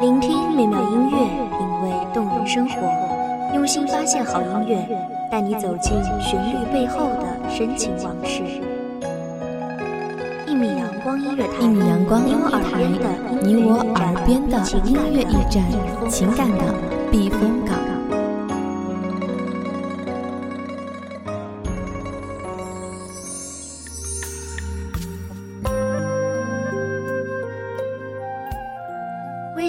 聆听美妙音乐，品味动人生活，用心发现好音乐，带你走进旋律背后的深情往事。一米阳光音乐台，一米阳光音乐台，你我耳边的音乐驿站，情感的避风港。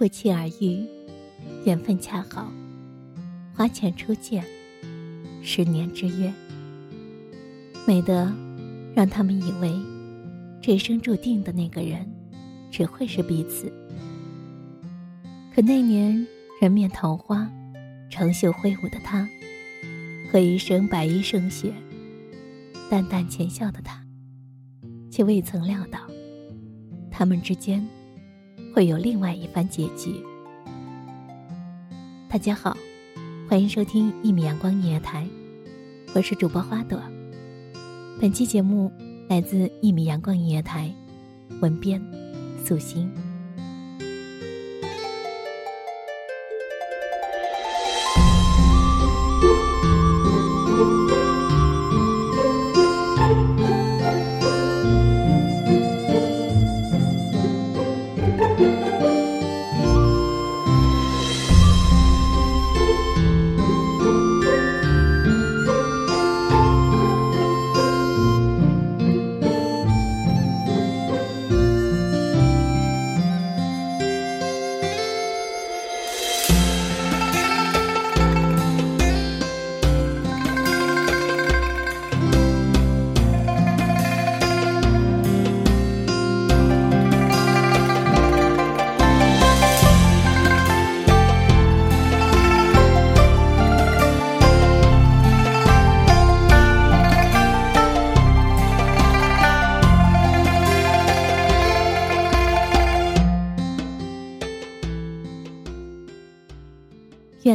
不期而遇，缘分恰好，花前初见，十年之约，美得让他们以为，这一生注定的那个人，只会是彼此。可那年人面桃花，长袖挥舞的他，和一身白衣胜雪、淡淡浅笑的他，却未曾料到，他们之间。会有另外一番结局。大家好，欢迎收听一米阳光音乐台，我是主播花朵。本期节目来自一米阳光音乐台，文编素心。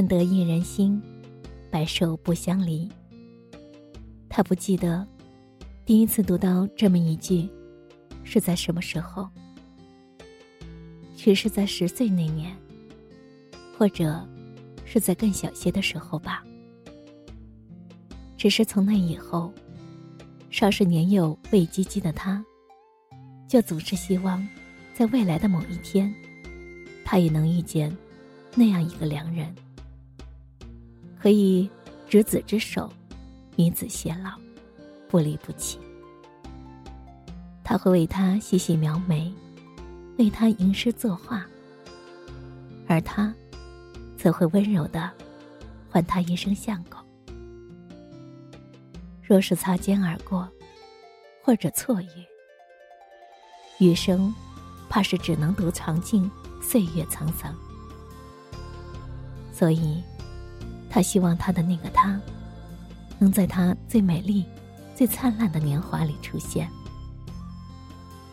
得一人心，白首不相离。他不记得第一次读到这么一句是在什么时候，许是在十岁那年，或者是在更小些的时候吧。只是从那以后，稍是年幼未及笄的他，就总是希望，在未来的某一天，他也能遇见那样一个良人。可以执子之手，与子偕老，不离不弃。他会为他细细描眉，为他吟诗作画，而他则会温柔的唤他一声相公。若是擦肩而过，或者错遇，余生怕是只能独尝尽岁月沧桑。所以。他希望他的那个他，能在他最美丽、最灿烂的年华里出现，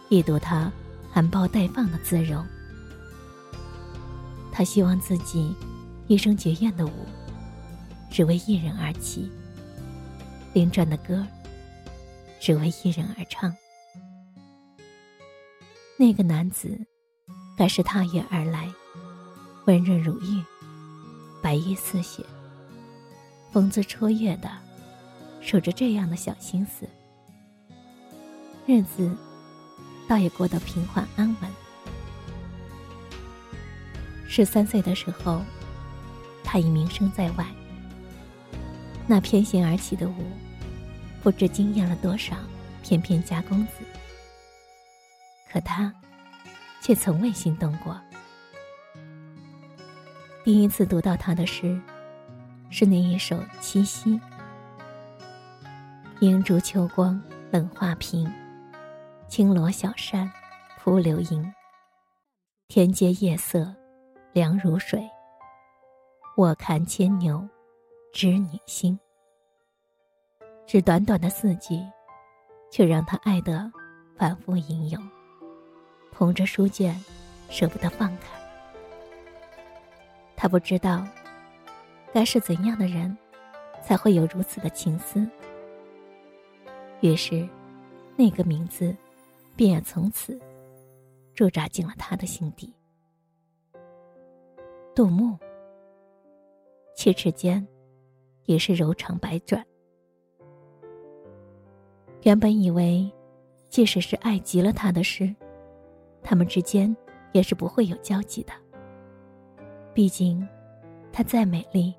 一睹他含苞待放的姿容。他希望自己一生绝艳的舞，只为一人而起；连转的歌，只为一人而唱。那个男子，该是踏月而来，温润如玉，白衣似雪。风姿绰约的，守着这样的小心思，日子倒也过得平缓安稳。十三岁的时候，他已名声在外。那翩跹而起的舞，不知惊艳了多少翩翩家公子，可他却从未心动过。第一次读到他的诗，是那一首《七夕》：“银烛秋光冷画屏，轻罗小扇扑流萤。天阶夜色凉如水，卧看牵牛织女星。”只短短的四句，却让他爱得反复吟咏，捧着书卷，舍不得放开。他不知道，该是怎样的人，才会有如此的情思。于是，那个名字，便也从此驻扎进了他的心底。杜牧，七尺间，也是柔肠百转。原本以为，即使是爱极了他的诗，他们之间也是不会有交集的。毕竟，她再美丽，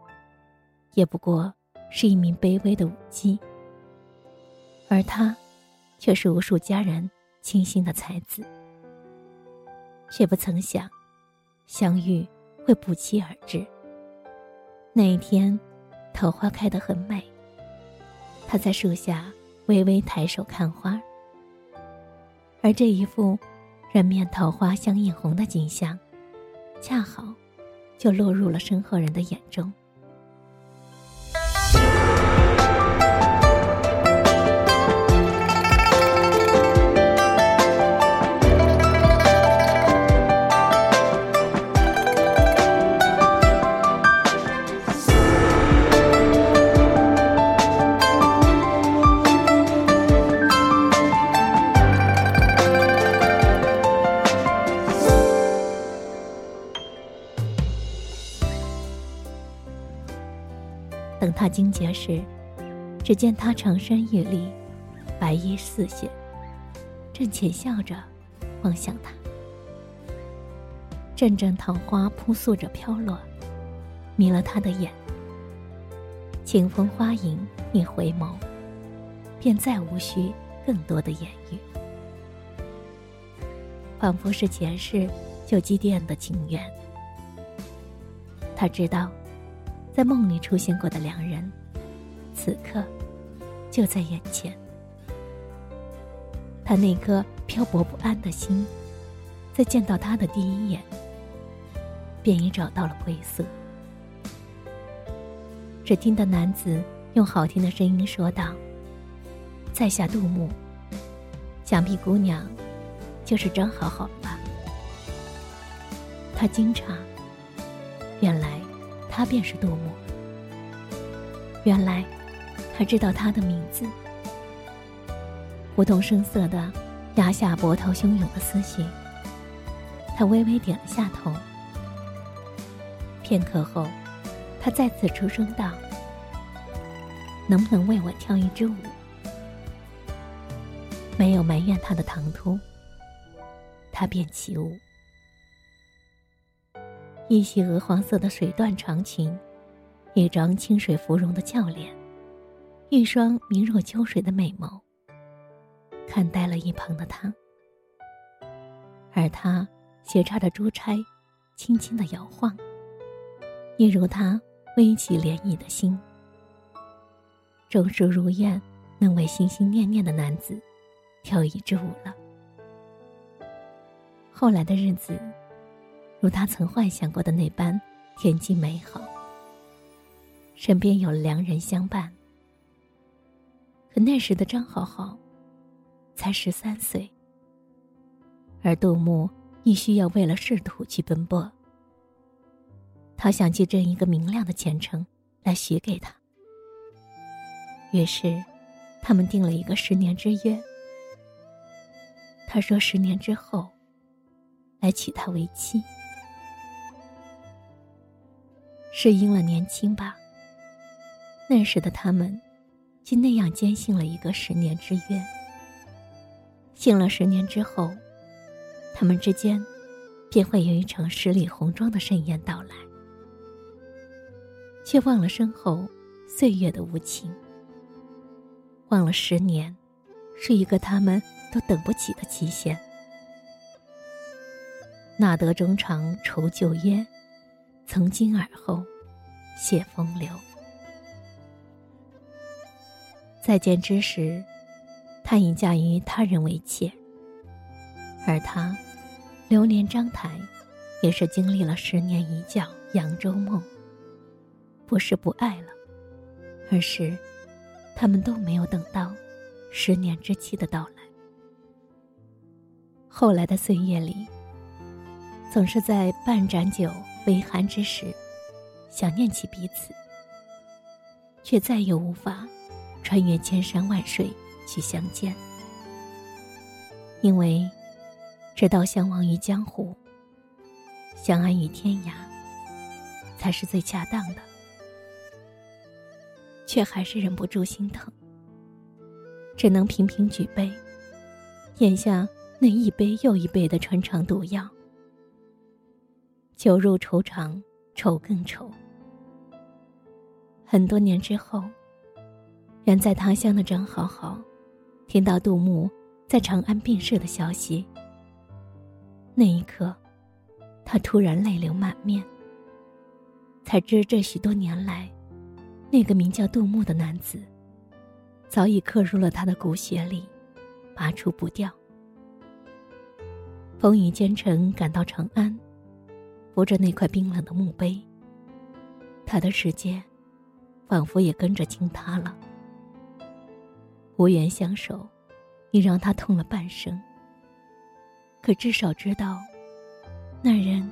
也不过是一名卑微的舞姬，而他，却是无数佳人倾心的才子。却不曾想，相遇会不期而至。那一天，桃花开得很美，他在树下。微微抬手看花，而这一幅人面桃花相映红的景象，恰好就落入了身后人的眼中。等他惊觉时，只见他长身玉立，白衣似雪，正浅笑着望向他。阵阵桃花扑簌着飘落，迷了他的眼。清风花影一回眸，便再无需更多的言语，仿佛是前世就积淀的情缘。他知道。在梦里出现过的两人，此刻就在眼前。他那颗漂泊不安的心，在见到他的第一眼，便已找到了归宿。只听得男子用好听的声音说道：“在下杜牧，想必姑娘就是张好好吧？”他惊诧，原来。他便是杜牧。原来，他知道他的名字。不动声色的压下波涛汹涌的思绪，他微微点了下头。片刻后，他再次出声道：“能不能为我跳一支舞？”没有埋怨他的唐突，他便起舞。一袭鹅黄色的水缎长裙，一张清水芙蓉的俏脸，一双明若秋水的美眸，看呆了一旁的他。而他斜插着珠钗，轻轻的摇晃，一如他微起涟漪的心。终是如愿，能为心心念念的男子跳一支舞了。后来的日子。如他曾幻想过的那般恬静美好，身边有良人相伴。可那时的张好好才十三岁，而杜牧亦需要为了仕途去奔波。他想借这一个明亮的前程来许给他，于是他们定了一个十年之约。他说：“十年之后，来娶她为妻。”是因了年轻吧。那时的他们，竟那样坚信了一个十年之约。信了十年之后，他们之间，便会有一场十里红妆的盛宴到来，却忘了身后岁月的无情，忘了十年，是一个他们都等不起的期限。哪得衷肠愁旧烟，曾经而后，谢风流。再见之时，他已嫁于他人为妾，而他，流连章台，也是经历了十年一觉扬州梦。不是不爱了，而是，他们都没有等到十年之期的到来。后来的岁月里。总是在半盏酒微寒之时，想念起彼此，却再也无法穿越千山万水去相见，因为直到相忘于江湖，相安于天涯，才是最恰当的。却还是忍不住心疼，只能频频举杯，咽下那一杯又一杯的穿肠毒药。酒入愁肠，愁更愁。很多年之后，远在他乡的张好好，听到杜牧在长安病逝的消息。那一刻，他突然泪流满面。才知这许多年来，那个名叫杜牧的男子，早已刻入了他的骨血里，拔除不掉。风雨兼程赶到长安。扶着那块冰冷的墓碑，他的世界仿佛也跟着倾塌了。无缘相守，你让他痛了半生。可至少知道，那人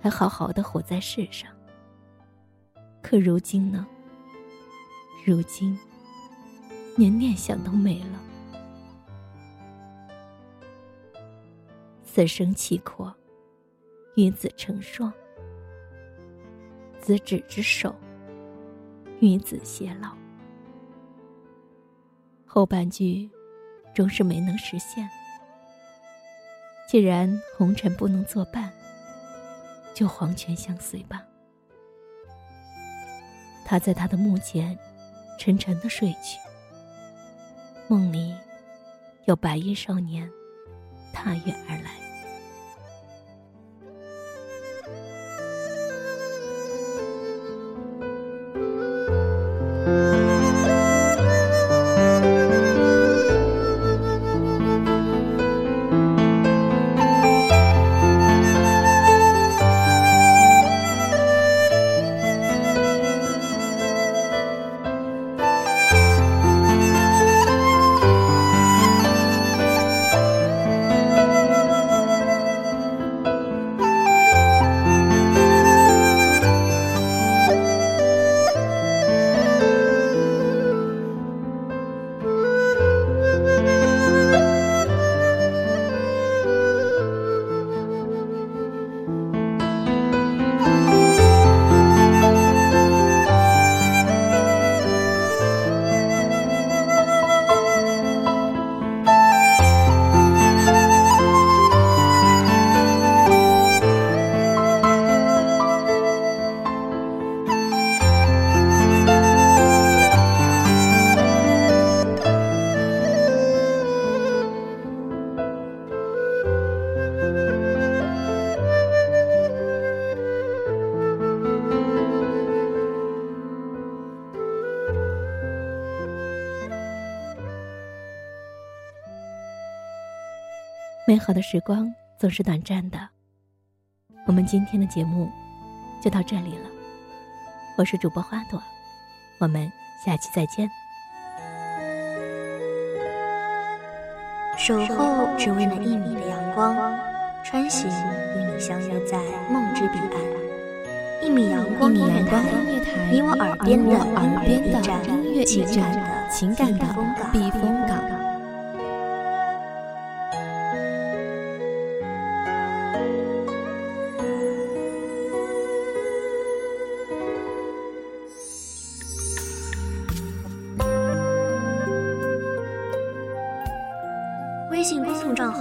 还好好的活在世上。可如今呢？如今，连念想都没了。此生契阔。与子成双，子之手，与子偕老。后半句，终是没能实现。既然红尘不能作伴，就黄泉相随吧。他在他的墓前，沉沉的睡去。梦里，有白衣少年，踏月而来。美好的时光总是短暂的，我们今天的节目就到这里了。我是主播花朵，我们下期再见。守候只为那一米的阳光，穿行与你相约在梦之彼岸。一米阳光音乐台，你我耳边的耳边的音乐驿站，情感的避风港。